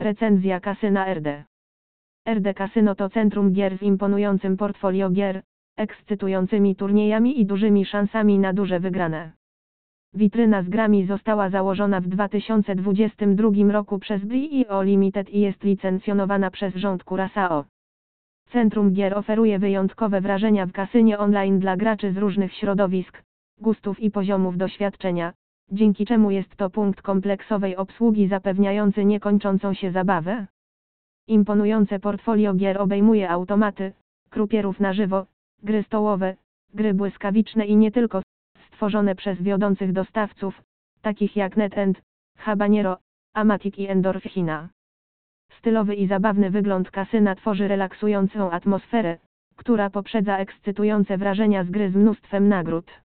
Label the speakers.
Speaker 1: Recenzja kasyna RD. RD Kasyno to centrum gier z imponującym portfolio gier, ekscytującymi turniejami i dużymi szansami na duże wygrane. Witryna z grami została założona w 2022 roku przez BRIO Limited i jest licencjonowana przez rząd Curaçao. Centrum Gier oferuje wyjątkowe wrażenia w kasynie online dla graczy z różnych środowisk, gustów i poziomów doświadczenia, dzięki czemu jest to punkt kompleksowej obsługi zapewniający niekończącą się zabawę. Imponujące portfolio gier obejmuje automaty, krupierów na żywo, gry stołowe, gry błyskawiczne i nie tylko, stworzone przez wiodących dostawców, takich jak NetEnt, Habanero, Amatic i Endorphina. Stylowy i zabawny wygląd kasyna tworzy relaksującą atmosferę, która poprzedza ekscytujące wrażenia z gry z mnóstwem nagród.